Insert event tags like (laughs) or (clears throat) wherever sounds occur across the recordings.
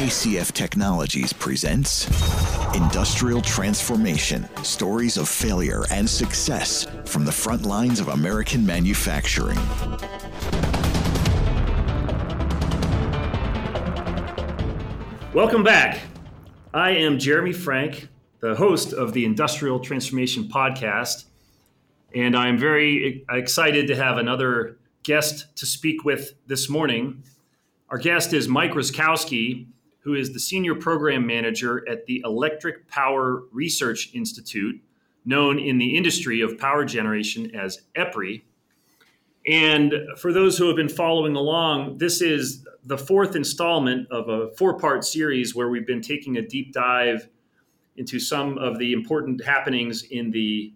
KCF Technologies presents Industrial Transformation Stories of Failure and Success from the Front Lines of American Manufacturing. Welcome back. I am Jeremy Frank, the host of the Industrial Transformation Podcast, and I'm very excited to have another guest to speak with this morning. Our guest is Mike Ruszkowski, who is the Senior Program Manager at the Electric Power Research Institute, known in the industry of power generation as EPRI. And for those who have been following along, this is the fourth installment of a four part series where we've been taking a deep dive into some of the important happenings in the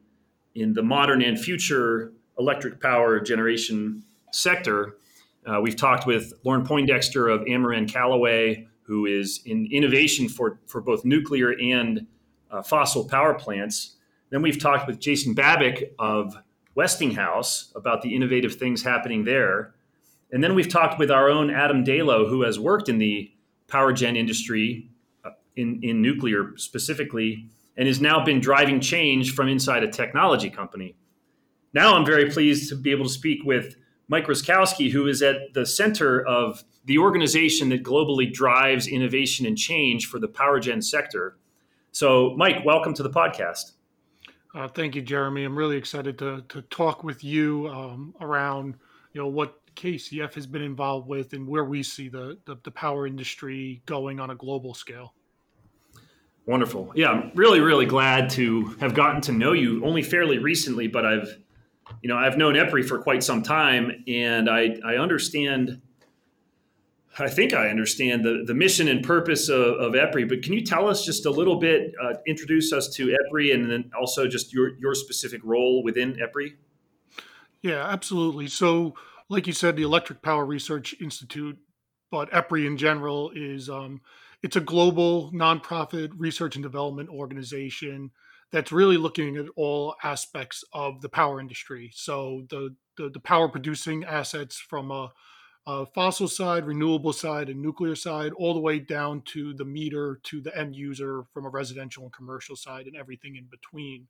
in the modern and future electric power generation sector. Uh, we've talked with Lauren Poindexter of Ameren Callaway, who is in innovation for, for both nuclear and uh, fossil power plants. Then we've talked with Jason Babik of Westinghouse about the innovative things happening there. And then we've talked with our own Adam Dalo, who has worked in the power gen industry, uh, in, in nuclear specifically, and has now been driving change from inside a technology company. Now I'm very pleased to be able to speak with Mike Ruszkowski, who is at the center of the organization that globally drives innovation and change for the power gen sector. So, Mike, welcome to the podcast. Uh, thank you, Jeremy. I'm really excited to to talk with you um, around you know what KCF has been involved with and where we see the, the, the power industry going on a global scale. Wonderful. Yeah, I'm really really glad to have gotten to know you only fairly recently, but I've you know, I've known EPRI for quite some time, and I, I understand. I think I understand the, the mission and purpose of, of EPRI, but can you tell us just a little bit, uh, introduce us to EPRI, and then also just your, your specific role within EPRI? Yeah, absolutely. So, like you said, the Electric Power Research Institute, but EPRI in general is um, it's a global nonprofit research and development organization that's really looking at all aspects of the power industry. So the the, the power producing assets from a, a, fossil side, renewable side, and nuclear side, all the way down to the meter to the end user from a residential and commercial side, and everything in between.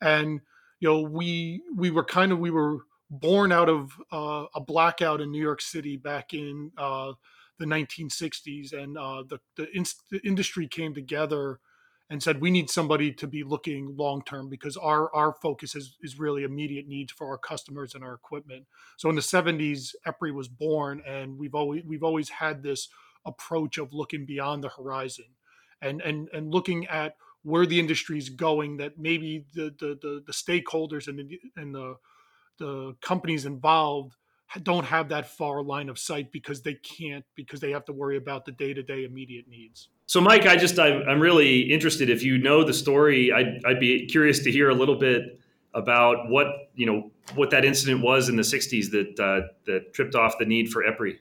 And you know, we we were kind of we were born out of uh, a blackout in New York City back in uh, the 1960s, and uh, the the, inst- the industry came together and said we need somebody to be looking long term because our our focus is is really immediate needs for our customers and our equipment. So in the 70s, EPRI was born, and we've always we've always had this approach of looking beyond the horizon and and and looking at where the industry is going that maybe the the the, the stakeholders and the and the the companies involved don't have that far line of sight because they can't because they have to worry about the day-to-day immediate needs. So mike i just i'm, I'm really interested if you know the story I'd, I'd be curious to hear a little bit about what you know what that incident was in the 60s that uh, that tripped off the need for epri.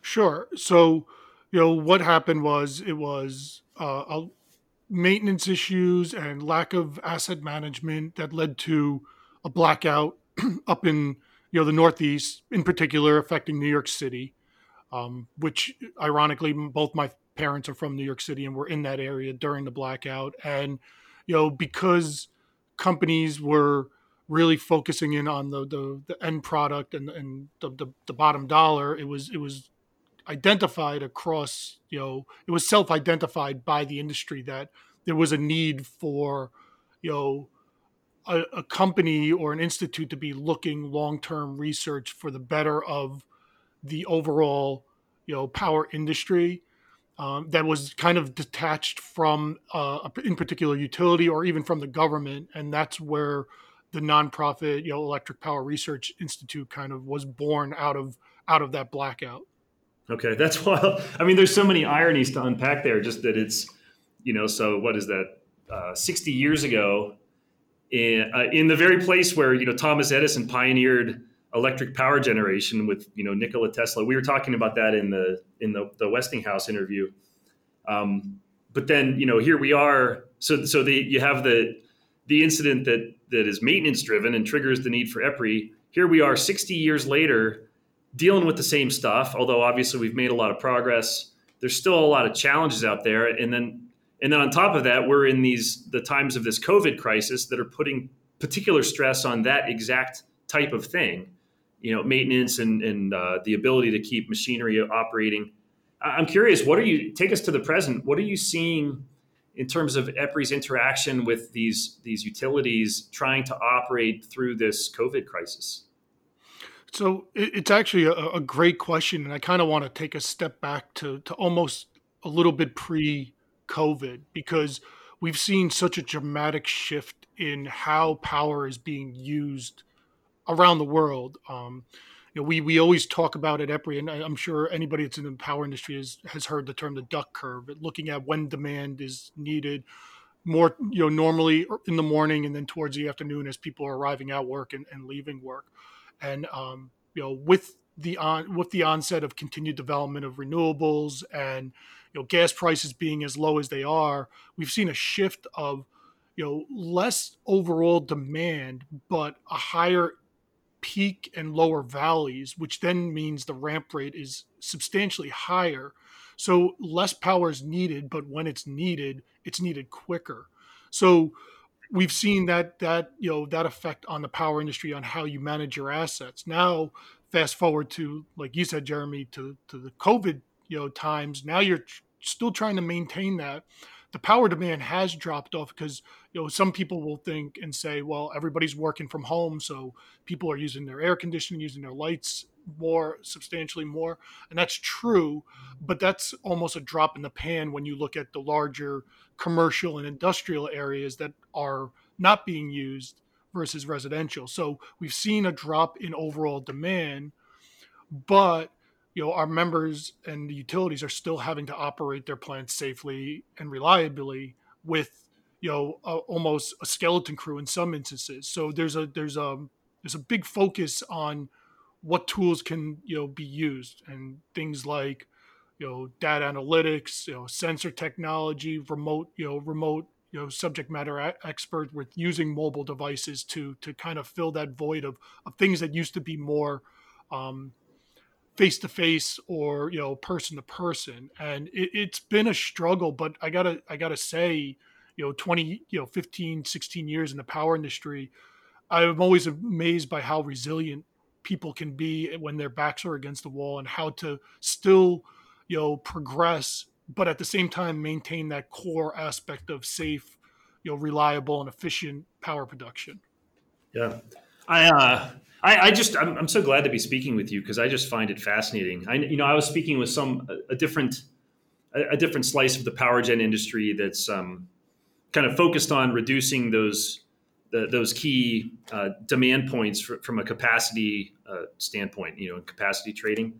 Sure. So you know what happened was it was uh, a maintenance issues and lack of asset management that led to a blackout (clears throat) up in you know the Northeast in particular, affecting New York City, um, which ironically both my parents are from New York City and were in that area during the blackout, and you know because companies were really focusing in on the the, the end product and and the, the, the bottom dollar, it was it was identified across you know it was self-identified by the industry that there was a need for you know a, a company or an institute to be looking long-term research for the better of the overall you know power industry um, that was kind of detached from uh, in particular utility or even from the government. And that's where the nonprofit you know electric power research institute kind of was born out of out of that blackout. Okay that's (laughs) wild. I mean there's so many ironies to unpack there just that it's you know so what is that uh, 60 years ago in, uh, in the very place where you know Thomas Edison pioneered electric power generation with you know Nikola Tesla. We were talking about that in the in the, the Westinghouse interview. Um, but then you know here we are. So so the you have the the incident that that is maintenance driven and triggers the need for EPRI. Here we are, 60 years later, dealing with the same stuff. Although obviously we've made a lot of progress. there's still a lot of challenges out there. And then and then on top of that, we're in these the times of this COVID crisis that are putting particular stress on that exact type of thing. You know, maintenance and and uh, the ability to keep machinery operating. I'm curious, what are you take us to the present? What are you seeing in terms of EPRI's interaction with these these utilities trying to operate through this COVID crisis? So it's actually a, a great question, and I kind of want to take a step back to to almost a little bit pre COVID because we've seen such a dramatic shift in how power is being used around the world. Um, you know, we we always talk about it, EPRI, and I'm sure anybody that's in the power industry has has heard the term the duck curve, looking at when demand is needed more, you know, normally in the morning and then towards the afternoon as people are arriving at work and, and leaving work. And um, you know, with the on with the onset of continued development of renewables and you know gas prices being as low as they are, we've seen a shift of you know less overall demand, but a higher peak and lower valleys, which then means the ramp rate is substantially higher. So less power is needed, but when it's needed, it's needed quicker. So we've seen that that you know that effect on the power industry on how you manage your assets. Now, fast forward to like you said, Jeremy, to to the COVID you know times. Now you're still trying to maintain that. The power demand has dropped off because you know some people will think and say, well, everybody's working from home, so people are using their air conditioning, using their lights more substantially more and that's true but that's almost a drop in the pan when you look at the larger commercial and industrial areas that are not being used versus residential. So we've seen a drop in overall demand but you know our members and the utilities are still having to operate their plants safely and reliably with you know a, almost a skeleton crew in some instances. So there's a there's a there's a big focus on what tools can you know be used and things like you know data analytics you know sensor technology remote you know remote you know subject matter a- expert with using mobile devices to to kind of fill that void of, of things that used to be more face to face or you know person to person and it, has been a struggle but i gotta i gotta say you know 20 you know 15 16 years in the power industry i'm always amazed by how resilient people can be when their backs are against the wall and how to still you know progress but at the same time maintain that core aspect of safe you know reliable and efficient power production yeah i uh I, I just I'm, I'm so glad to be speaking with you because I just find it fascinating. I you know I was speaking with some a, a different a, a, different slice of the power gen industry that's um, kind of focused on reducing those the, those key uh, demand points for, from a capacity uh, standpoint, you know, in capacity trading.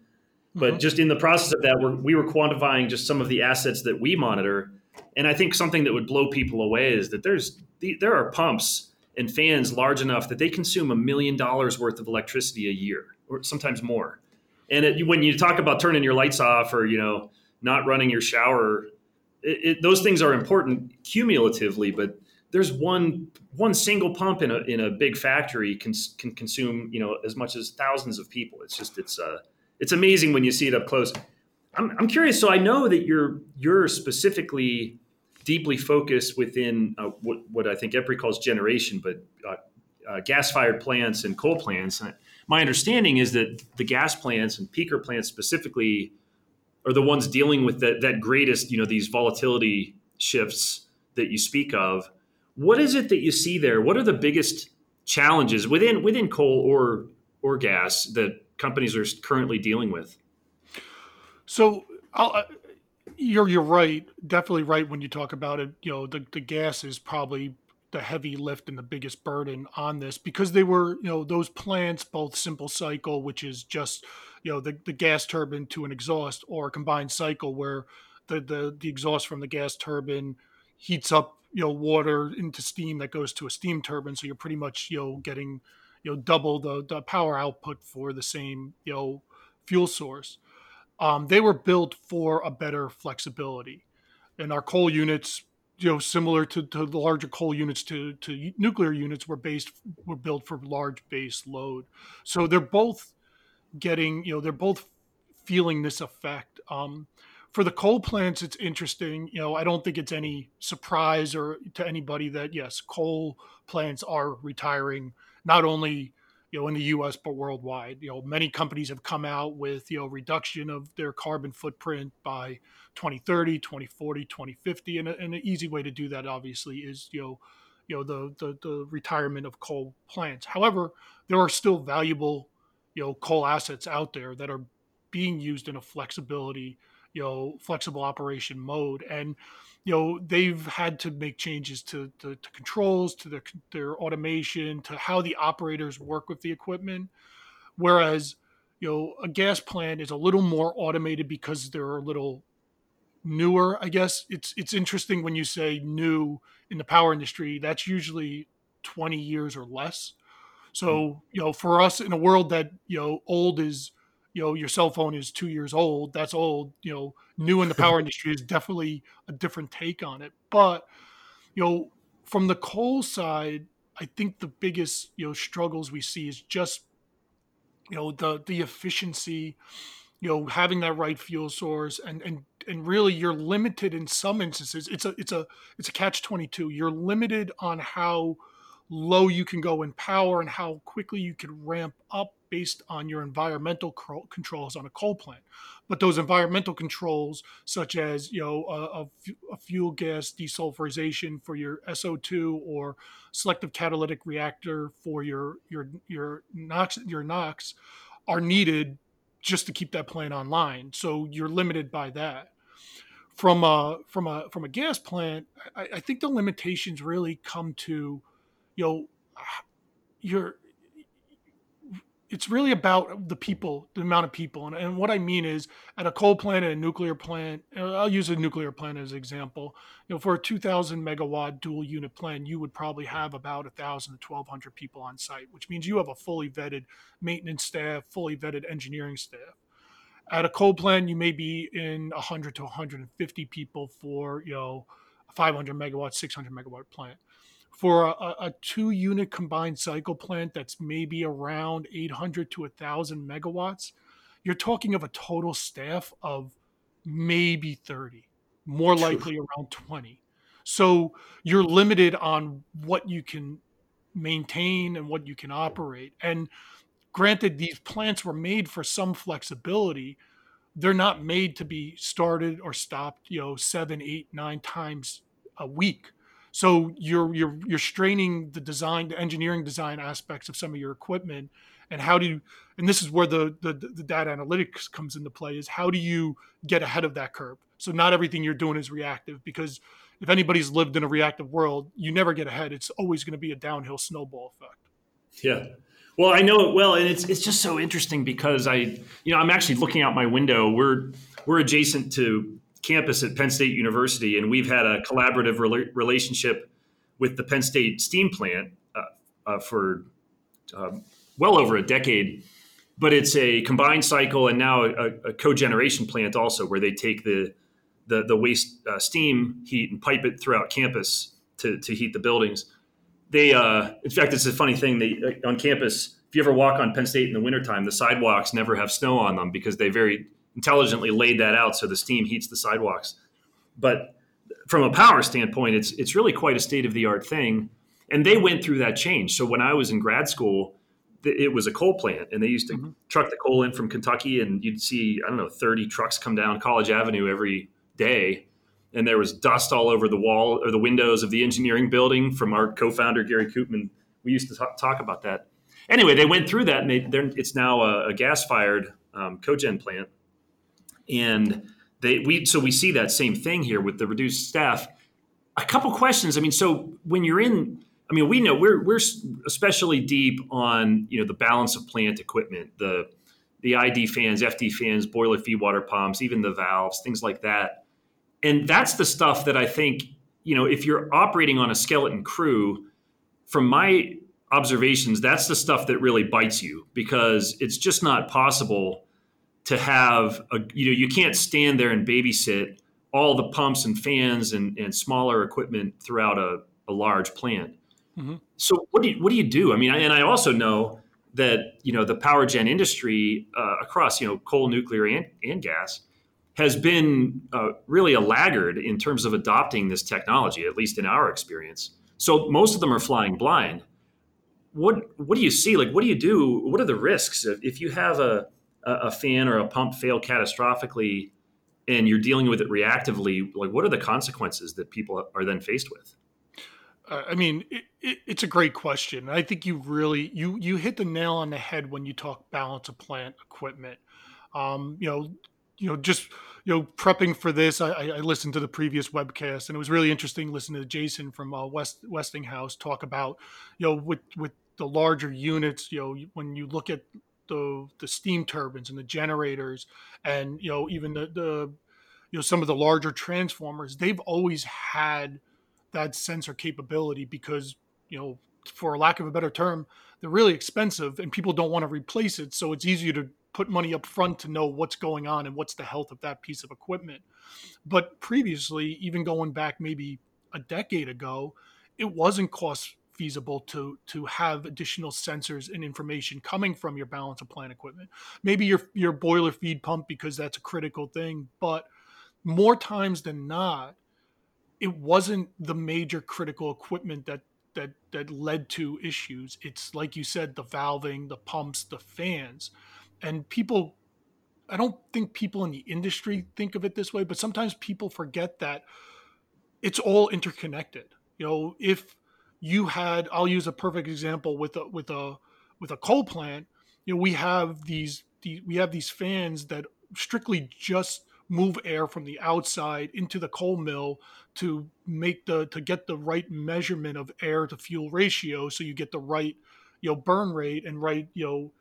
But mm-hmm. just in the process of that, we're, we were quantifying just some of the assets that we monitor, and I think something that would blow people away is that there's there are pumps and fans large enough that they consume a million dollars worth of electricity a year, or sometimes more. And it, when you talk about turning your lights off or you know not running your shower, it, it, those things are important cumulatively, but there's one one single pump in a in a big factory can can consume you know as much as thousands of people. It's just it's uh it's amazing when you see it up close. I'm I'm curious. So I know that you're you're specifically deeply focused within uh, what what I think EPRI calls generation, but uh, uh, gas fired plants and coal plants. And my understanding is that the gas plants and peaker plants specifically are the ones dealing with that that greatest you know these volatility shifts that you speak of what is it that you see there? What are the biggest challenges within within coal or or gas that companies are currently dealing with? So uh, you're you're right, definitely right when you talk about it. You know, the the gas is probably the heavy lift and the biggest burden on this because they were you know those plants both simple cycle which is just you know the, the gas turbine to an exhaust or combined cycle where the, the the exhaust from the gas turbine heats up you know water into steam that goes to a steam turbine so you're pretty much you know getting you know double the, the power output for the same you know fuel source. Um, they were built for a better flexibility. And our coal units you know similar to, to the larger coal units to, to nuclear units were based were built for large base load. So they're both getting you know they're both feeling this effect. Um, for the coal plants, it's interesting. You know, I don't think it's any surprise or to anybody that yes, coal plants are retiring not only you know in the U.S. but worldwide. You know, many companies have come out with you know reduction of their carbon footprint by 2030, 2040, 2050, and, an easy way to do that obviously is you know you know the, the the retirement of coal plants. However, there are still valuable you know coal assets out there that are being used in a flexibility you know flexible operation mode and you know they've had to make changes to, to, to controls to their their automation to how the operators work with the equipment. Whereas you know a gas plant is a little more automated because they're a little newer i guess. It's it's interesting when you say new in the power industry that's usually 20 years or less. So hmm. you know for us in a world that you know old is you know your cell phone is two years old that's old you know new in the power (laughs) industry is definitely a different take on it. But you know from the coal side i think the biggest you know struggles we see is just you know the the efficiency you know having that right fuel source and and and really you're limited in some instances it's a it's a it's a catch 22 you're limited on how low you can go in power and how quickly you can ramp up based on your environmental controls on a coal plant. But those environmental controls, such as you know a, a, flue gas desulfurization for your SO2 or selective catalytic reactor for your your your NOx your NOx, are needed just to keep that plant online. So you're limited by that. From a from a from a gas plant, I, I think the limitations really come to, you know, you're it's really about the people, the amount of people. And, and what I mean is at a coal plant and a nuclear plant, uh, I'll use a nuclear plant as an example. You know, for a 2000 megawatt dual unit plant, you would probably have about 1,000 to 1,200 people on site, which means you have a fully vetted maintenance staff, fully vetted engineering staff. At a coal plant, you may be in 100 to 150 people for, you know, 500 megawatt, 600 megawatt plant for a, a, two unit combined cycle plant that's maybe around 800 to 1000 megawatts you're talking of a total staff of maybe 30 more likely around 20 so you're limited on what you can maintain and what you can operate. And granted these plants were made for some flexibility. They're not made to be started or stopped you know seven eight nine times a week so you're you're you're straining the design, the engineering design aspects of some of your equipment, and how do you, and this is where the, the the data analytics comes into play is how do you get ahead of that curve? So not everything you're doing is reactive because if anybody's lived in a reactive world, you never get ahead. It's always going to be a downhill snowball effect. Yeah. Well, I know it well, and it's it's just so interesting because I, you know, I'm actually looking out my window. We're we're adjacent to campus at Penn State University, and we've had a collaborative re- relationship with the Penn State steam plant uh, uh, for um, well over a decade. But it's a combined cycle and now a, a cogeneration plant also, where they take the the, the waste uh, steam heat and pipe it throughout campus to, to heat the buildings. They, uh, in fact, it's a funny thing. They uh, on campus, if you ever walk on Penn State in the wintertime, the sidewalks never have snow on them because they very intelligently laid that out so the steam heats the sidewalks. But from a power standpoint, it's it's really quite a state of the art thing. And they went through that change. So when I was in grad school, it was a coal plant, and they used to mm-hmm. truck the coal in from Kentucky, and you'd see I don't know thirty trucks come down College Avenue every day, and there was dust all over the wall or the windows of the engineering building from our co-founder Gary Koopmann. We used to talk, talk about that. Anyway, they went through that, and they, it's now a, a gas-fired um, cogen plant and they we so we see that same thing here with the reduced staff. A couple questions. I mean, so when you're in, I mean, we know we're we're especially deep on you know the balance of plant equipment, the the ID fans, FD fans, boiler feed water pumps, even the valves, things like that. And that's the stuff that I think you know if you're operating on a skeleton crew, from my observations, that's the stuff that really bites you because it's just not possible to have a you know you can't stand there and babysit all the pumps and fans and, and smaller equipment throughout a, a large plant. Mm-hmm. So what do you what do you do? I mean, and I also know that you know the power gen industry uh, across you know coal, nuclear, and, and gas has been uh, really a laggard in terms of adopting this technology, at least in our experience. So most of them are flying blind. What what do you see? Like, what do you do? What are the risks if you have a a fan or a pump fail catastrophically, and you're dealing with it reactively? Like, what are the consequences that people are then faced with? Uh, I mean, it, it, it's a great question. I think you really you you hit the nail on the head when you talk balance of plant equipment. Um, you know, you know, just you know, prepping for this, I, I, listened to the previous webcast, and it was really interesting listening to Jason from uh, West Westinghouse talk about, you know, with with the larger units, you know, when you look at the the steam turbines and the generators, and you know, even the the you know some of the larger transformers, they've always had that sensor capability because you know, for lack of a better term, they're really expensive, and people don't want to replace it, so it's easier to put money up front to know what's going on and what's the health of that piece of equipment. But previously, even going back maybe a decade ago, it wasn't cost feasible to to have additional sensors and information coming from your balance of plant equipment. Maybe your your boiler feed pump because that's a critical thing, but more times than not, it wasn't the major critical equipment that that that led to issues. It's like you said, the valving, the pumps, the fans and people I don't think people in the industry think of it this way, but sometimes people forget that it's all interconnected. You know, if you had I'll use a perfect example with a with a with a coal plant, you know, we have these, these we have these fans that strictly just move air from the outside into the coal mill to make the to get the right measurement of air to fuel ratio so you get the right you know burn rate and right you know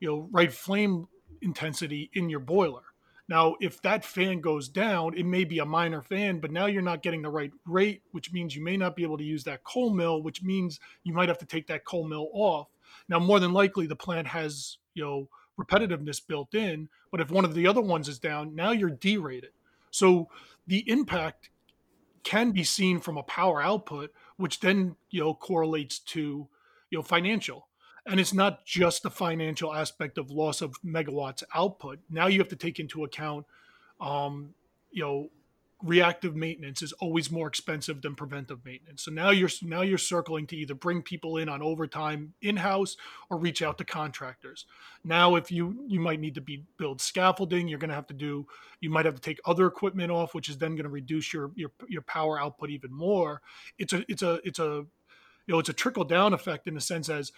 you know right flame intensity in your boiler now if that fan goes down it may be a minor fan but now you're not getting the right rate which means you may not be able to use that coal mill which means you might have to take that coal mill off. Now more than likely the plant has you know repetitiveness built in but if one of the other ones is down now you're derated. So the impact can be seen from a power output which then you know correlates to you know financial and it's not just the financial aspect of loss of megawatts output. Now you have to take into account, um, you know, reactive maintenance is always more expensive than preventive maintenance. So now you're now you're circling to either bring people in on overtime in house or reach out to contractors. Now, if you you might need to be build scaffolding, you're going to have to do. You might have to take other equipment off, which is then going to reduce your your your power output even more. It's a it's a it's a you know it's a trickle down effect in the sense as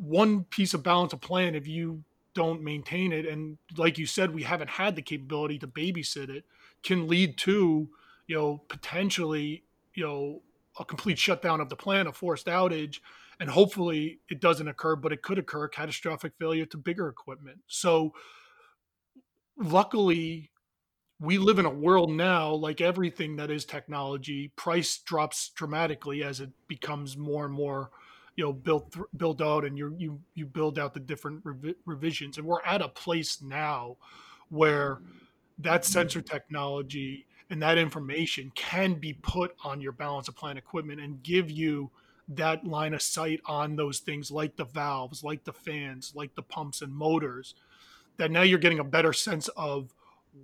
one piece of balance of plant if you don't maintain it. And like you said we haven't had the capability to babysit it can lead to you know potentially you know a complete shutdown of the plant a forced outage and hopefully it doesn't occur but it could occur catastrophic failure to bigger equipment. So luckily we live in a world now like everything that is technology price drops dramatically as it becomes more and more you know build build out and you you you build out the different revi- revisions. And we're at a place now where that sensor technology and that information can be put on your balance of plant equipment and give you that line of sight on those things like the valves like the fans like the pumps and motors that now you're getting a better sense of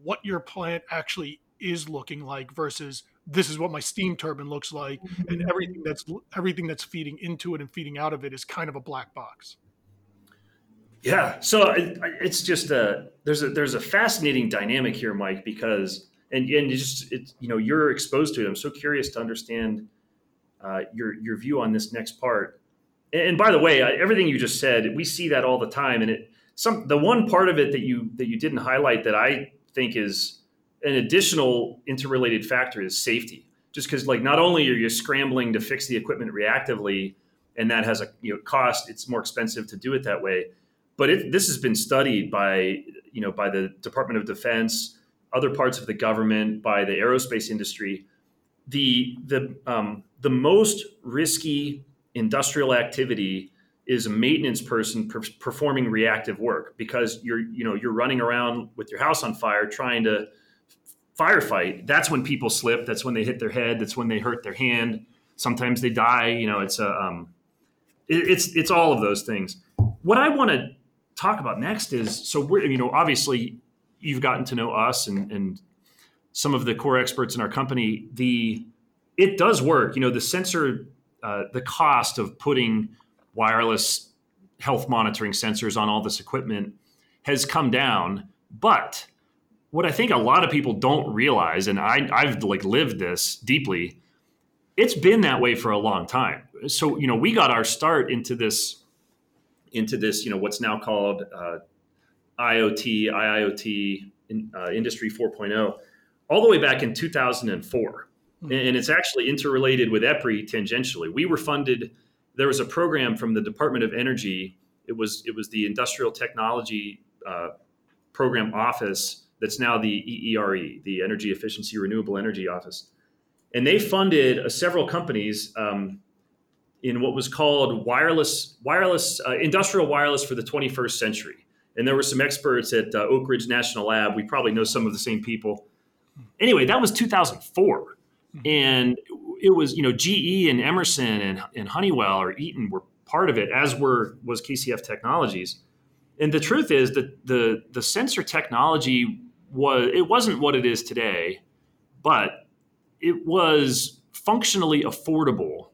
what your plant actually is looking like versus this is what my steam turbine looks like and mm-hmm. everything that's everything that's feeding into it and feeding out of it is kind of a black box. Yeah so it, it's just a there's a there's a fascinating dynamic here mike because and and you just it's you know you're exposed to it. I'm so curious to understand uh, your your view on this next part. And by the way everything you just said we see that all the time and it some the one part of it that you that you didn't highlight that i think is an additional interrelated factor is safety. Just because, like, not only are you scrambling to fix the equipment reactively, and that has a you know cost, it's more expensive to do it that way. But it, this has been studied by you know by the Department of Defense, other parts of the government, by the aerospace industry. The the um, the most risky industrial activity is a maintenance person per- performing reactive work because you're you know you're running around with your house on fire trying to firefight, that's when people slip. That's when they hit their head. That's when they hurt their hand. Sometimes they die. You know, it's a um, it, it's it's all of those things. What I want to talk about next is so we're you know obviously you've gotten to know us and, and some of the core experts in our company, the it does work. You know, the sensor, uh, the cost of putting wireless health monitoring sensors on all this equipment has come down, but what I think a lot of people don't realize, and I, I've like lived this deeply, it's been that way for a long time. So you know, we got our start into this, into this, you know, what's now called uh, IoT, IIoT, in, uh, Industry 4.0, all the way back in 2004, mm-hmm. and it's actually interrelated with EPRI tangentially. We were funded. There was a program from the Department of Energy. It was it was the Industrial Technology uh, Program Office that's now the EERE, the Energy Efficiency Renewable Energy Office. And they funded uh, several companies um, in what was called wireless, wireless, uh, industrial wireless for the 21st century. And there were some experts at uh, Oak Ridge National Lab. We probably know some of the same people. Anyway, that was 2004. And it was, you know, GE and Emerson and, and Honeywell or Eaton were part of it, as were was KCF Technologies. And the truth is that the the sensor technology was it wasn't what it is today, but it was functionally affordable.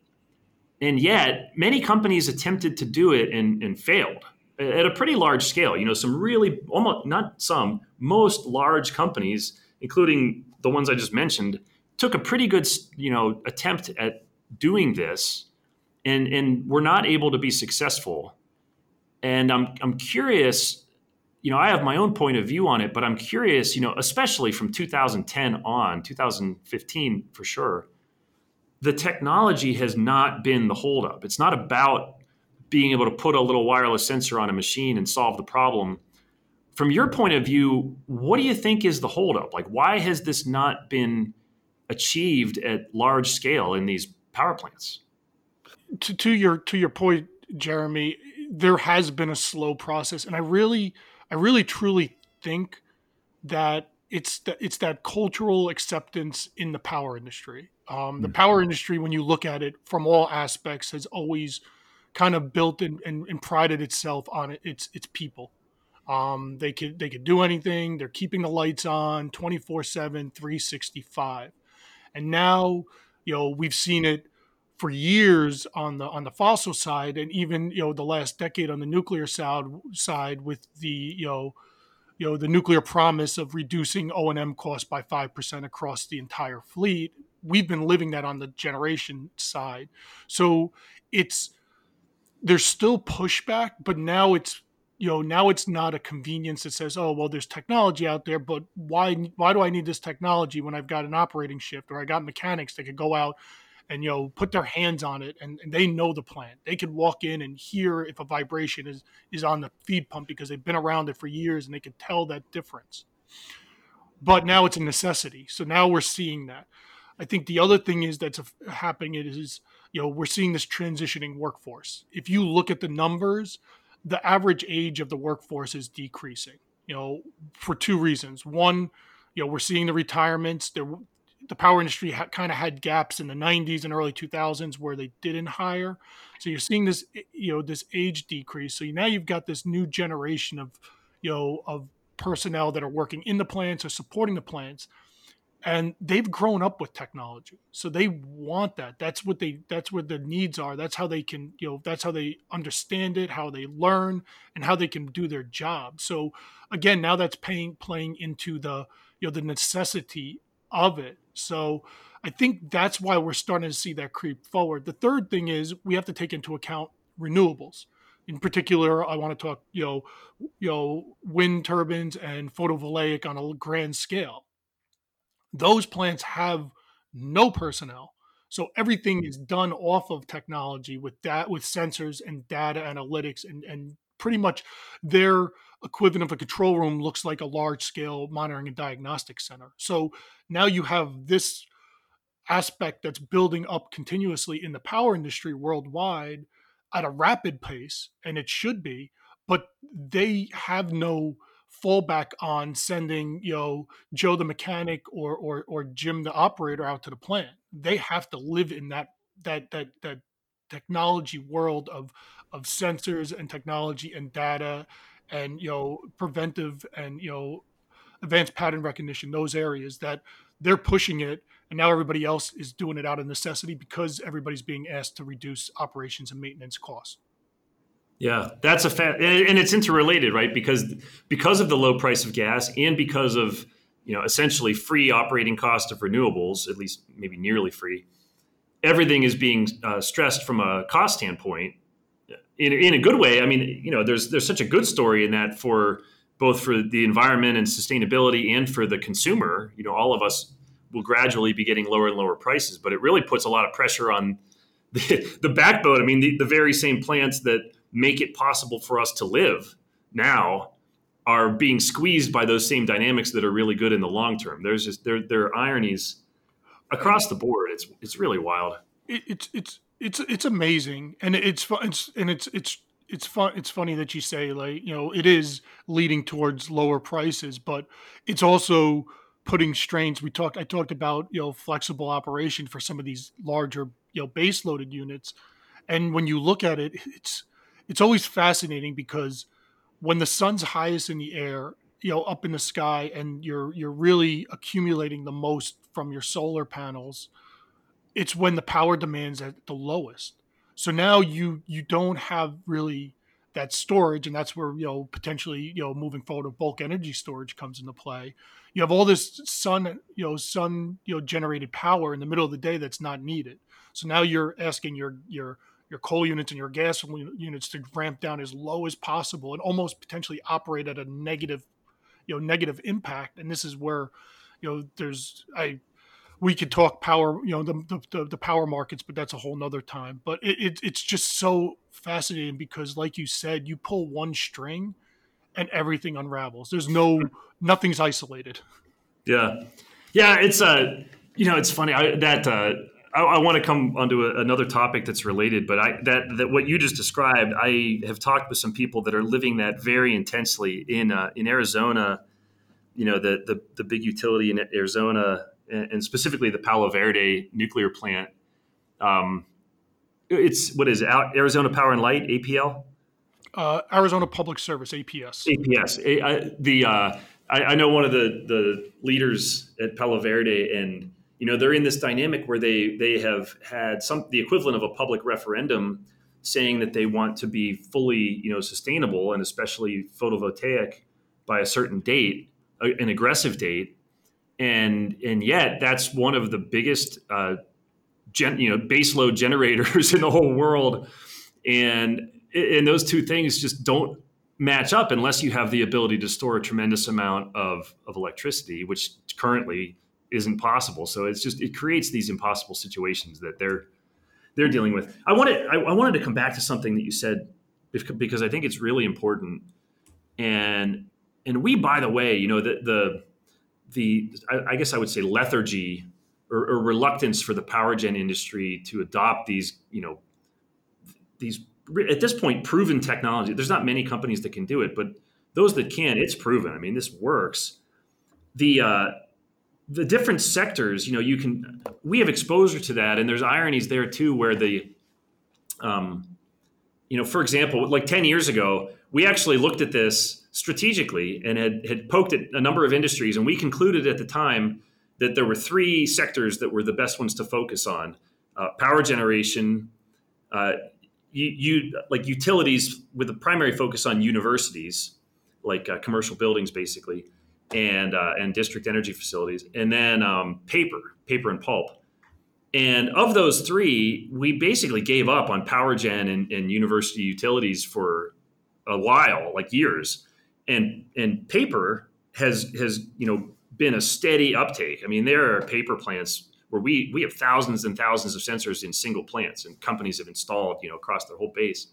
And yet, many companies attempted to do it and, and failed at a pretty large scale. You know, some really almost not some, most large companies, including the ones I just mentioned, took a pretty good, you know, attempt at doing this and and were not able to be successful. And I'm I'm curious you know, I have my own point of view on it, but I'm curious, you know, especially from 2010 on, 2015 for sure, the technology has not been the holdup. It's not about being able to put a little wireless sensor on a machine and solve the problem. From your point of view, what do you think is the holdup? Like, why has this not been achieved at large scale in these power plants? To, to your to your point, Jeremy, there has been a slow process, and I really I really truly think that it's that it's that cultural acceptance in the power industry. Um, the mm. power industry, when you look at it from all aspects, has always kind of built and, and, and prided itself on its its people. Um, they could they could do anything. They're keeping the lights on 24/7, 365. And now, you know, we've seen it for years on the on the fossil side, and even you know the last decade on the nuclear side side with the you know you know the nuclear promise of reducing O and M costs by five percent across the entire fleet. We've been living that on the generation side, so it's there's still pushback, but now it's you know now it's not a convenience that says oh well there's technology out there but why why do i need this technology when i've got an operating shift or i got mechanics that could go out and you know put their hands on it and, and they know the plant. They could walk in and hear if a vibration is is on the feed pump because they've been around it for years and they can tell that difference. But now it's a necessity. So now we're seeing that. I think the other thing is that's happening is you know we're seeing this transitioning workforce. If you look at the numbers the average age of the workforce is decreasing you know for two reasons. One you know we're seeing the retirements. There the power industry ha- kind of had gaps in the 90s and early 2000s where they didn't hire. So you're seeing this you know this age decrease. So now you've got this new generation of you know of personnel that are working in the plants or supporting the plants and they've grown up with technology. So they want that. That's what they that's what the needs are. That's how they can you know that's how they understand it how they learn and how they can do their job. So again now that's paying playing into the you know the necessity of it. So I think that's why we're starting to see that creep forward. The third thing is we have to take into account renewables. In particular, I want to talk, you know, you know, wind turbines and photovoltaic on a grand scale. Those plants have no personnel. So everything is done off of technology with that with sensors and data analytics and and pretty much their equivalent of a control room looks like a large scale monitoring and diagnostic center. So now you have this aspect that's building up continuously in the power industry worldwide at a rapid pace, and it should be, but they have no fallback on sending you know Joe the mechanic or or or Jim the operator out to the plant. They have to live in that that that that technology world of of sensors and technology and data and you know preventive and you know advanced pattern recognition, those areas that they're pushing it, and now everybody else is doing it out of necessity because everybody's being asked to reduce operations and maintenance costs. Yeah, that's a fact, and it's interrelated, right? Because because of the low price of gas and because of you know essentially free operating cost of renewables, at least maybe nearly free, everything is being uh, stressed from a cost standpoint in, in a good way. I mean, you know, there's there's such a good story in that for both for the environment and sustainability and for the consumer. You know, all of us will gradually be getting lower and lower prices, but it really puts a lot of pressure on (laughs) the, the backbone. I mean, the, the very same plants that make it possible for us to live now are being squeezed by those same dynamics that are really good in the long term. There's just there there are ironies across the board. It's it's really wild. It, it's it's it's it's amazing, and it's fun. It's and it's it's it's fun. It's funny that you say like you know it is leading towards lower prices, but it's also putting strains. We talked. I talked about you know flexible operation for some of these larger you know base loaded units, and when you look at it, it's it's always fascinating because when the sun's highest in the air, you know, up in the sky, and you're you're really accumulating the most from your solar panels, it's when the power demand's at the lowest. So now you you don't have really that storage, and that's where you know potentially you know moving forward, bulk energy storage comes into play. You have all this sun you know sun you know generated power in the middle of the day that's not needed. So now you're asking your your your coal units and your gas units to ramp down as low as possible and almost potentially operate at a negative, you know, negative impact. And this is where, you know, there's I we could talk power, you know, the the, the power markets, but that's a whole nother time. But it, it, it's just so fascinating because, like you said, you pull one string, and everything unravels. There's no nothing's isolated. Yeah, yeah. It's uh, you know, it's funny I, that uh, I, I want to come onto a, another topic that's related, but I that that what you just described, I have talked with some people that are living that very intensely in uh, in Arizona. You know, the the the big utility in Arizona, and, specifically the Palo Verde nuclear plant. Um, it's what is it, Arizona Power and Light (APL)? Uh, Arizona Public Service (APS). APS. A, I, the uh, I, I know one of the the leaders at Palo Verde and you know they're in this dynamic where they they have had some the equivalent of a public referendum saying that they want to be fully you know sustainable and especially photovoltaic by a certain date an aggressive date and and yet that's one of the biggest uh, gen, you know baseload generators (laughs) in the whole world and and those two things just don't match up unless you have the ability to store a tremendous amount of, of electricity which currently isn't possible. So it's just it creates these impossible situations that they're they're dealing with. I wanted I, I wanted to come back to something that you said because I think it's really important. And and we, by the way, you know the the the I, I guess I would say lethargy or, or, reluctance for the power gen industry to adopt these you know these at this point proven technology. There's not many companies that can do it, but those that can, it's proven. I mean, this works. The uh, the different sectors, you know, you can we have exposure to that, and there's ironies there too, where the, um, you know, for example, like ten years ago, we actually looked at this strategically and had had poked at a number of industries, and we concluded at the time that there were three sectors that were the best ones to focus on: uh, power generation, uh, you, you, like utilities with a primary focus on universities, like uh, commercial buildings, basically and uh, and district energy facilities, and then um, paper, paper and pulp. And of those three, we basically gave up on power gen and, and university utilities for a while, like years. And and paper has has you know been a steady uptake. I mean, there are paper plants where we we have thousands and thousands of sensors in single plants, and companies have installed you know across their whole base.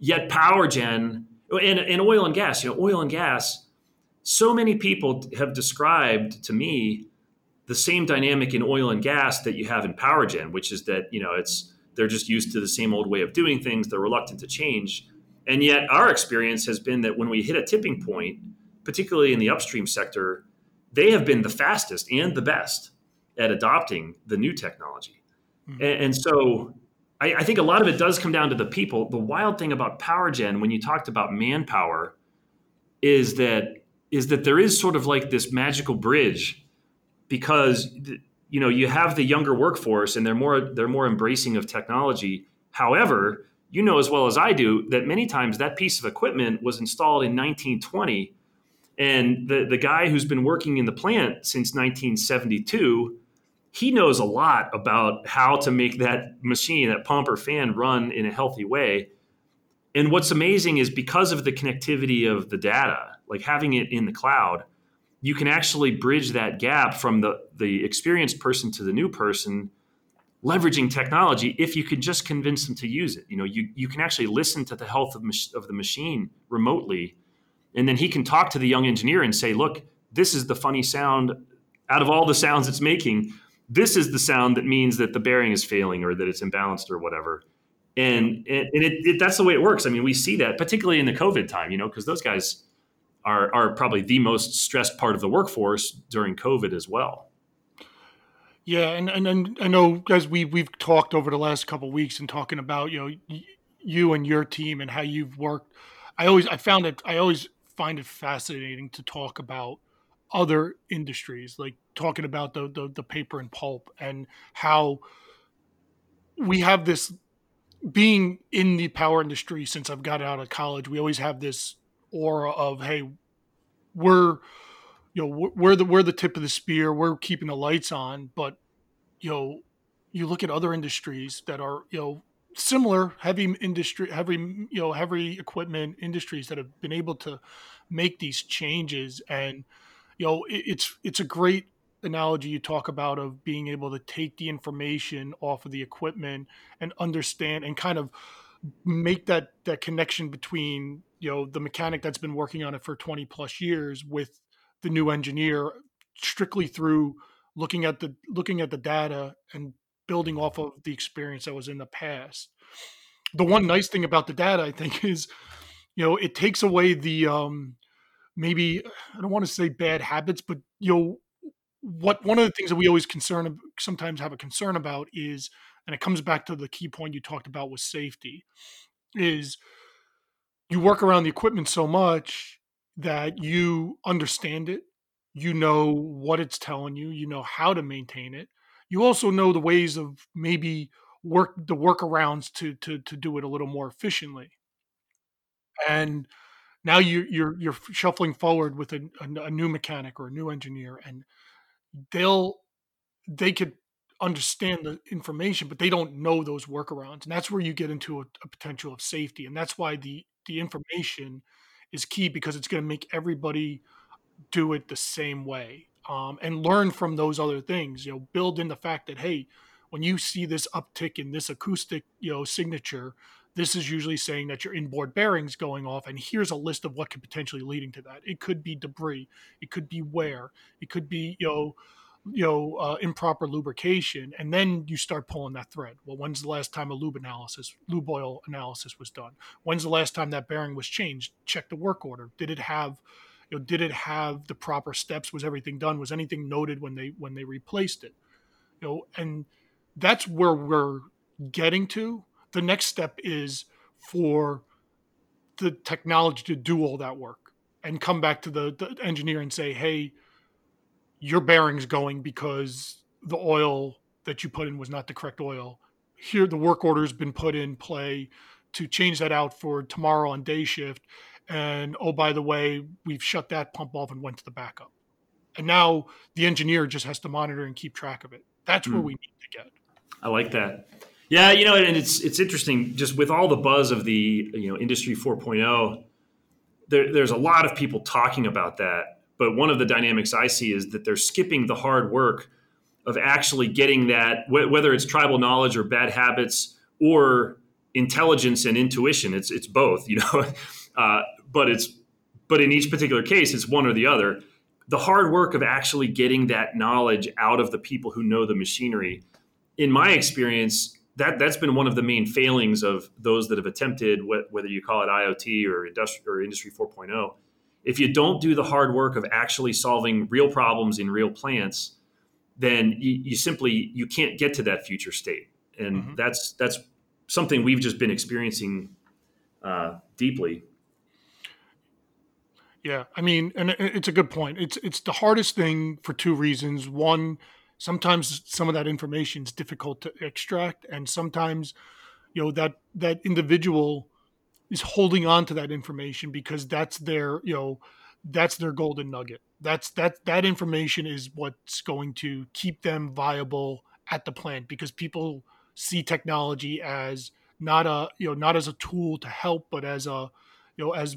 Yet power gen and, and oil and gas, you know, oil and gas so many people have described to me the same dynamic in oil and gas that you have in power gen, which is that you know it's they're just used to the same old way of doing things. They're reluctant to change, and yet our experience has been that when we hit a tipping point, particularly in the upstream sector, they have been the fastest and the best at adopting the new technology. Mm-hmm. And, and, so I, I think a lot of it does come down to the people. The wild thing about power gen, when you talked about manpower, is that is that there is sort of like this magical bridge because you know you have the younger workforce and they're more they're more embracing of technology however you know as well as i do that many times that piece of equipment was installed in 1920 and the, the guy who's been working in the plant since 1972 he knows a lot about how to make that machine that pump or fan run in a healthy way. And what's amazing is because of the connectivity of the data like having it in the cloud you can actually bridge that gap from the the experienced person to the new person leveraging technology if you can just convince them to use it. You know you you can actually listen to the health of, of the machine remotely and then he can talk to the young engineer and say look this is the funny sound. Out of all the sounds it's making this is the sound that means that the bearing is failing or that it's imbalanced or whatever. And and, and it, it, that's the way it works. I mean we see that particularly in the covid time you know because those guys are, are probably the most stressed part of the workforce during COVID as well. Yeah, and, and, and I know as we we've talked over the last couple weeks and talking about you know y- you and your team and how you've worked. I always I found it I always find it fascinating to talk about other industries, like talking about the, the, the paper and pulp and how we have this being in the power industry since I've got out of college. We always have this aura of hey, we're you know we're the we're the tip of the spear. We're keeping the lights on, but you know you look at other industries that are you know similar heavy industry heavy you know heavy equipment industries that have been able to make these changes and you know it, it's it's a great analogy you talk about of being able to take the information off of the equipment and understand and kind of make that that connection between you know the mechanic that's been working on it for 20 plus years with the new engineer strictly through looking at the looking at the data and building off of the experience that was in the past. The one nice thing about the data i think (laughs) is you know it takes away the um maybe i don't want to say bad habits but you know what one of the things that we always concern sometimes have a concern about is and it comes back to the key point you talked about with safety is you work around the equipment so much that you understand it you know what it's telling you you know how to maintain it. You also know the ways of maybe work the workarounds to to to do it a little more efficiently. And now you you're you're shuffling forward with a, a, a new mechanic or a new engineer and they'll they could understand the information, but they don't know those workarounds, and that's where you get into a, a potential of safety, and that's why the the information is key because it's going to make everybody do it the same way um, and learn from those other things. You know, build in the fact that hey, when you see this uptick in this acoustic you know signature, this is usually saying that your inboard bearings going off, and here's a list of what could potentially leading to that. It could be debris, it could be wear, it could be you know you know uh, improper lubrication and then you start pulling that thread. Well when's the last time a lube analysis lube oil analysis was done? When's the last time that bearing was changed? Check the work order. Did it have you know did it have the proper steps? Was everything done? Was anything noted when they when they replaced it? You know and that's where we're getting to. The next step is for the technology to do all that work and come back to the, the engineer and say hey your bearings going because the oil that you put in was not the correct oil. Here, the work order has been put in play to change that out for tomorrow on day shift. And oh, by the way, we've shut that pump off and went to the backup. And now the engineer just has to monitor and keep track of it. That's mm. where we need to get. I like that. Yeah, you know, and it's it's interesting just with all the buzz of the you know industry 4.0. There, there's a lot of people talking about that but one of the dynamics I see is that they're skipping the hard work of actually getting that, wh- whether it's tribal knowledge or bad habits or intelligence and intuition. It's it's both, you know. (laughs) Uh, but it's but in each particular case, it's one or the other. The hard work of actually getting that knowledge out of the people who know the machinery, in my experience, that that's been one of the main failings of those that have attempted whether you call it IoT or industry or industry 4.0 if you don't do the hard work of actually solving real problems in real plants, then you, you simply you can't get to that future state, and mm-hmm. that's that's something we've just been experiencing uh, deeply. Yeah, I mean, and it's a good point. It's it's the hardest thing for two reasons. One, sometimes some of that information is difficult to extract, and sometimes, you know, that that individual is holding on to that information because that's their you know that's their golden nugget. That's that that information is what's going to keep them viable at the plant because people see technology as not a you know not as a tool to help, but as a you know as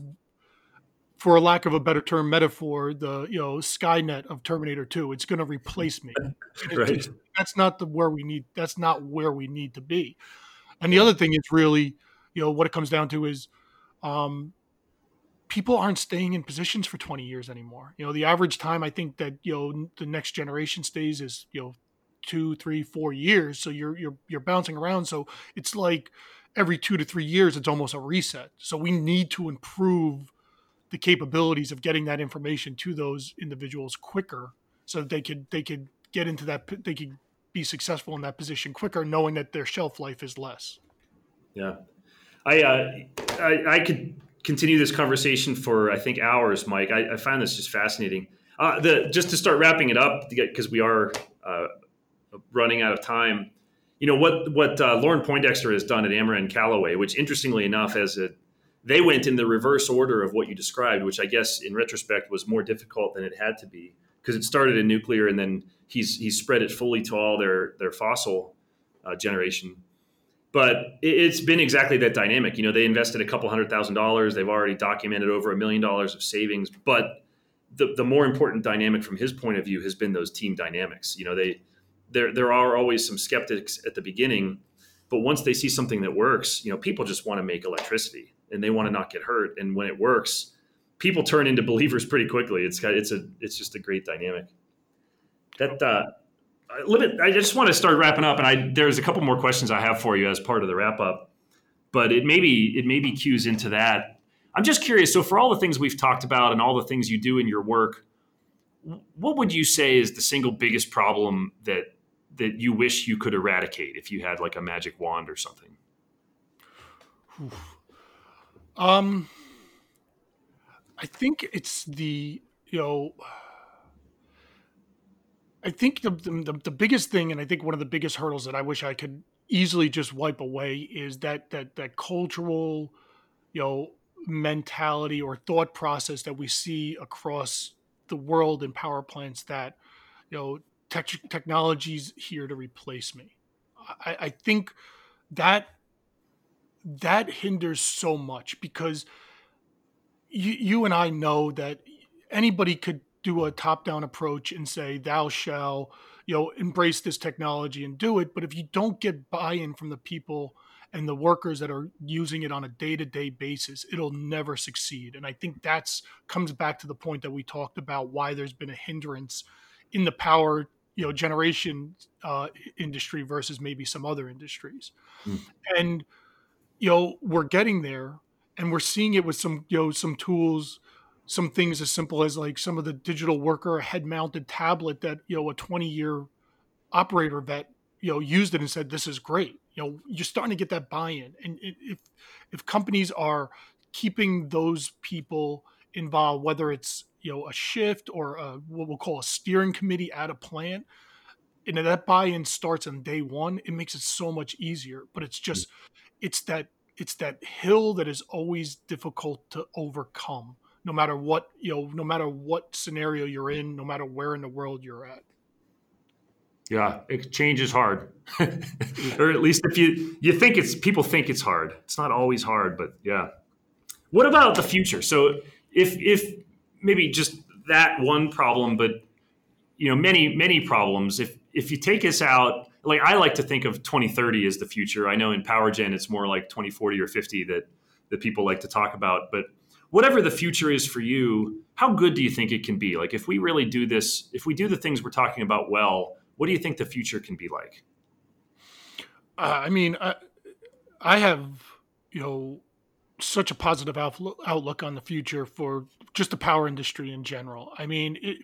for a lack of a better term metaphor, the you know Skynet of Terminator Two. It's going to replace me. (laughs) right. that's not the where we need. That's not where we need to be. And the other thing is really, you know, what it comes down to is, um, people aren't staying in positions for 20 years anymore. You know, the average time I think that you know the next generation stays is you know two, three, four years. So you're you're you're bouncing around. So it's like every two to three years, it's almost a reset. So we need to improve the capabilities of getting that information to those individuals quicker, so that they could they could get into that they could be successful in that position quicker, knowing that their shelf life is less. Yeah, I uh, I, I could continue this conversation for I think hours, Mike. I, I find this just fascinating. Uh, the just to start wrapping it up because we are uh, running out of time. You know what what uh, Loren Poindexter has done at Ameren Callaway, which interestingly enough, as a they went in the reverse order of what you described, which I guess in retrospect was more difficult than it had to be because it started in nuclear and then he's he's spread it fully to all their their fossil uh, generation but it's been exactly that dynamic. You know, they invested a couple hundred thousand dollars. They've already documented over a million dollars of savings. But the, the more important dynamic from his point of view has been those team dynamics. You know, they there there are always some skeptics at the beginning, but once they see something that works, you know, people just want to make electricity and they want to not get hurt. And when it works, people turn into believers pretty quickly. It's got it's a it's just a great dynamic. That uh. I just want to start wrapping up, and I there's a couple more questions I have for you as part of the wrap up, but it maybe it maybe cues into that. I'm just curious. So, for all the things we've talked about and all the things you do in your work, what would you say is the single biggest problem that that you wish you could eradicate if you had like a magic wand or something? Um, I think it's the you know I think the, the, the biggest thing, and I think one of the biggest hurdles that I wish I could easily just wipe away is that that that cultural, you know, mentality or thought process that we see across the world in power plants that, you know, tech, technology's here to replace me. I, I think that that hinders so much because you, you and I know that anybody could do a top down approach and say thou shall you know embrace this technology and do it. But if you don't get buy-in from the people and the workers that are using it on a day-to-day basis it'll never succeed. And i think that's comes back to the point that we talked about why there's been a hindrance in the power you know generation uh, industry versus maybe some other industries. Mm. and you know we're getting there and we're seeing it with some you know some tools some things as simple as like some of the digital worker head mounted tablet that you know a 20 year operator vet you know used it and said this is great. You know you're starting to get that buy-in. And if if companies are keeping those people involved whether it's you know a shift or a, what we'll call a steering committee at a plant and that buy-in starts on day one it makes it so much easier. But it's just it's that it's that hill that is always difficult to overcome no matter what you know no matter what scenario you're in no matter where in the world you're at. Yeah it, changes hard. (laughs) Or at least if you you think it's people think it's hard. It's not always hard but yeah. What about the future? So if if maybe just that one problem but you know many many problems. If if you take us out like i like to think of 2030 as the future. I know in power gen it's more like 2040 or 50 that that people like to talk about but whatever the future is for you, how good do you think it can be? Like if we really do this, if we do the things we're talking about well, what do you think the future can be like? Uh, I mean, I, I have, you know, such a positive outlook on the future for just the power industry in general. I mean, it,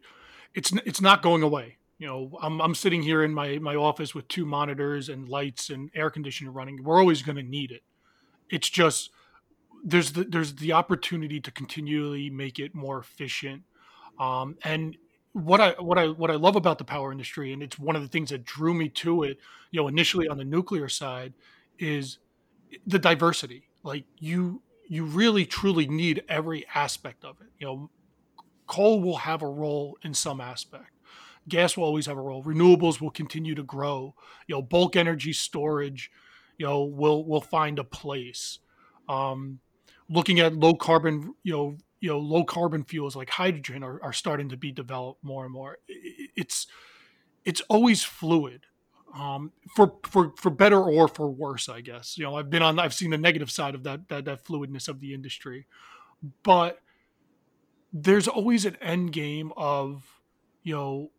it's it's not going away. You know, I'm I'm sitting here in my my office with two monitors and lights and air conditioner running. We're always going to need it. It's just there's the, there's the opportunity to continually make it more efficient. Um, and what I what I what I love about the power industry, and it's one of the things that drew me to it, you know, initially on the nuclear side, is the diversity. Like you you really truly need every aspect of it. You know, coal will have a role in some aspect. Gas will always have a role. Renewables will continue to grow. You know, bulk energy storage, you know, will will find a place. Um, looking at low carbon, you know, you know, low carbon fuels like hydrogen are, are starting to be developed more and more. It's it's always fluid, um, for for for better or for worse, I guess. You know, I've been on, I've seen the negative side of that that, that fluidness of the industry, but there's always an end game of you know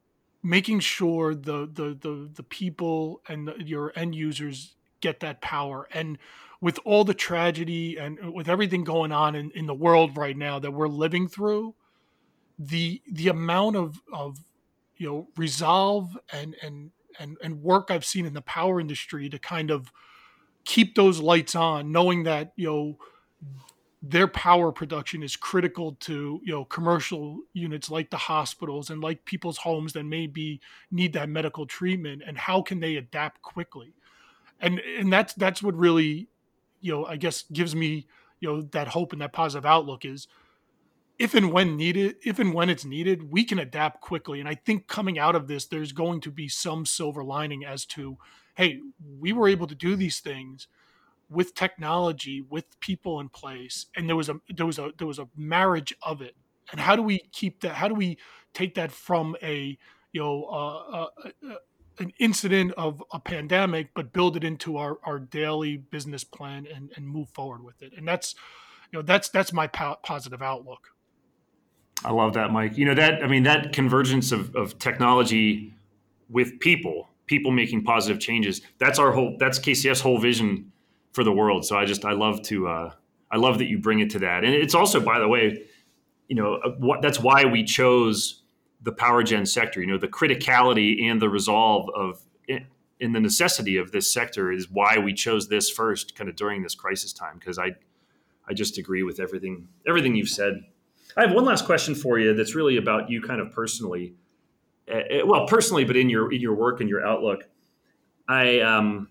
making sure the the the, the people and the, your end users get that power and with all the tragedy and uh, with everything going on in, in the world right now that we're living through, the the amount of of you know resolve and and and and work I've seen in the power industry to kind of keep those lights on, knowing that you know their power production is critical to you know commercial units like the hospitals and like people's homes that maybe need that medical treatment and how can they adapt quickly. And and that's that's what really you know, I guess gives me, you know, that hope and that positive outlook is if and when needed, if and when it's needed, we can adapt quickly. And I think coming out of this, there's going to be some silver lining as to, hey, we were able to do these things with technology, with people in place, and there was a there was a there was a marriage of it. And how do we keep that? How do we take that from a you know uh, uh, an incident of a pandemic, but build it into our, our daily business plan and, and move forward with it. And that's, you know, that's, that's my po- positive outlook. I love that, Mike. You know, that, I mean, that convergence of, of technology with people, people making positive changes, that's our whole, that's KCF's whole vision for the world. So I just, I love to, uh, I love that you bring it to that. And it's also, by the way, you know, uh, what, that's why we chose the power gen sector. You know, the criticality and the resolve of in the necessity of this sector is why we chose this first, kind of during this crisis time. Because I, I just agree with everything everything you've said. I have one last question for you that's really about you, kind of personally. Uh, well, personally, but in your in your work and your outlook. I um,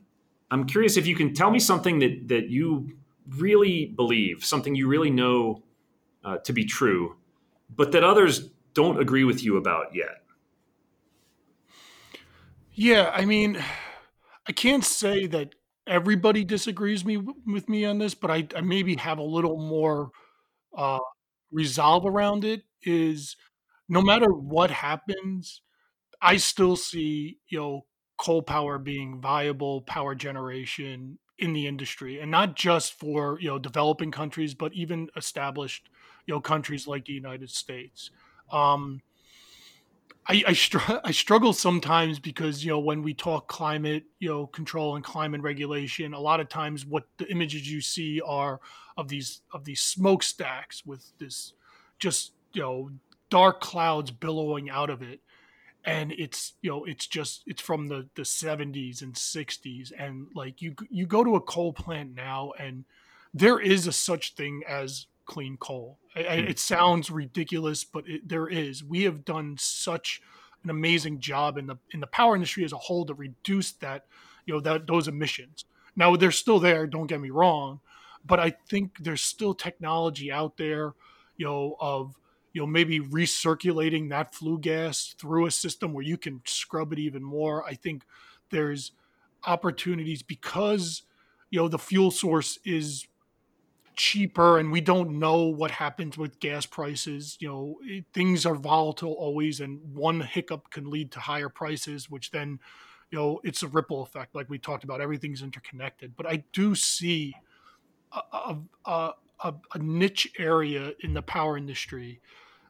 I'm curious if you can tell me something that that you really believe, something you really know uh, to be true, but that others don't agree with you about yet? Yeah, I mean, I can't say that everybody disagrees me with me on this, but I, I maybe have a little more uh, resolve around it. Is no matter what happens, I still see you know coal power being viable power generation in the industry, and not just for you know developing countries, but even established you know countries like the United States. Um, I I, str- (laughs) I, struggle sometimes because you know when we talk climate you know control and climate regulation, a lot of times what the images you see are of these of these smokestacks with this just you know dark clouds billowing out of it. And it's you know it's just it's from the the 70s and 60s and like you you go to a coal plant now and there is a such thing as clean coal. I, I, hmm. it sounds ridiculous, but it, there is. We have done such an amazing job in the in the power industry as a whole to reduce that, you know, that those emissions. Now they're still there. Don't get me wrong, but I think there's still technology out there, you know, of you know maybe recirculating that flue gas through a system where you can scrub it even more. I think there's opportunities because you know the fuel source is cheaper and we don't know what happens with gas prices you know it, things are volatile always and one hiccup can lead to higher prices which then you know it's a ripple effect like we talked about everything's interconnected but i do see a, a, a, a niche area in the power industry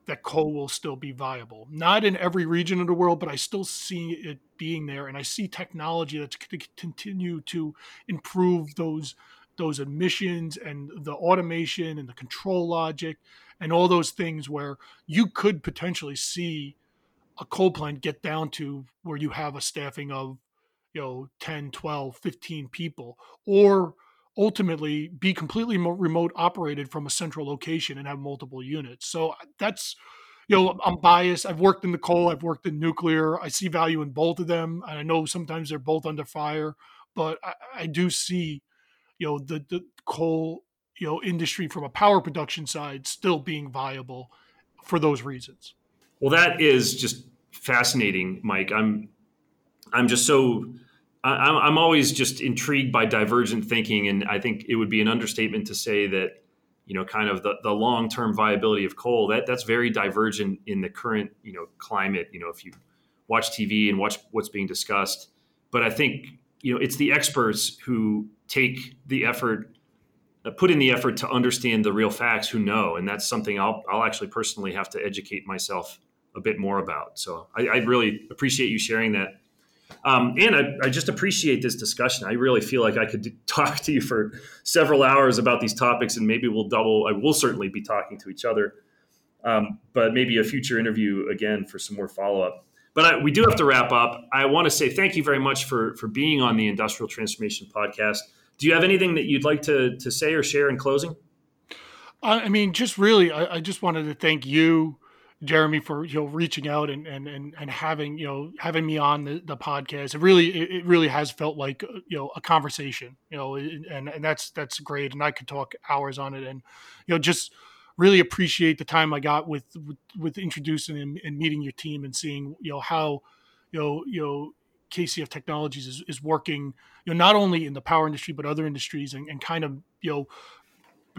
that coal will still be viable. Not in every region of the world, but I still see it being there. And I see technology that's going to continue to improve those those emissions and the automation and the control logic and all those things where you could potentially see a coal plant get down to where you have a staffing of you know 10 12 15 people or ultimately be completely remote operated from a central location and have multiple units. So uh, that's you know, I'm biased. I've worked in the coal, I've worked in nuclear. I see value in both of them. And I know sometimes they're both under fire, but I, I do see, you know, the, the coal, you know, industry from a power production side still being viable for those reasons. Well, that is just fascinating, Mike. I'm, I'm just so, I, I'm always just intrigued by divergent thinking. And I think it would be an understatement to say that you know, kind of the, the long term viability of coal, that that's very divergent in the current, you know, climate. You know, if you watch TV and watch what's being discussed. But I think, you know, it's the experts who take the effort, uh, put in the effort to understand the real facts who know. And that's something I'll, I'll actually personally have to educate myself a bit more about. So I, I really appreciate you sharing that um, and I, I, just appreciate this discussion. I really feel like I could (laughs) talk to you for several hours about these topics, and maybe we'll double. I will certainly be talking to each other, um, but maybe a future interview again for some more follow up. But I, we do have to wrap up. I want to say thank you very much for for being on the Industrial Transformation Podcast. Do you have anything that you'd like to to say or share in closing? I mean, just really, I, I just wanted to thank you Jeremy for you know reaching out and and and, and having you know having me on the, the podcast. It really it, really has felt like uh, you know a conversation. You know, and and that's that's great. And I could talk hours on it. And you know just really appreciate the time I got with with, with introducing and, and meeting your team and seeing you know how you know you know KCF Technologies is, is working, you know, not only in the power industry but other industries, and, and kind of you know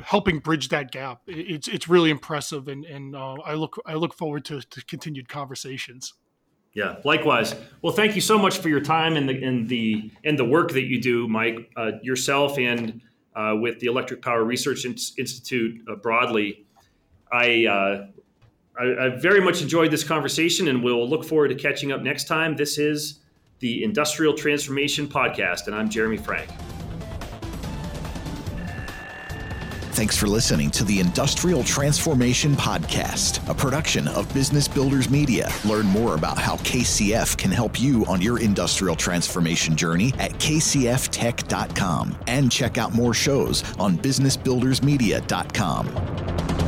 helping bridge that gap. It's it's really impressive, and and uh, I look I look forward to, to continued conversations. Yeah, likewise. Well, thank you so much for your time and the and the and the work that you do, Mike, uh, yourself and uh, with the Electric Power Research Institute uh, broadly. I, uh, I I very much enjoyed this conversation, and we'll look forward to catching up next time. This is the Industrial Transformation Podcast, and I'm Jeremy Frank. Thanks for listening to the Industrial Transformation Podcast, a production of Business Builders Media. Learn more about how KCF can help you on your industrial transformation journey at kcftech.com and check out more shows on businessbuildersmedia.com.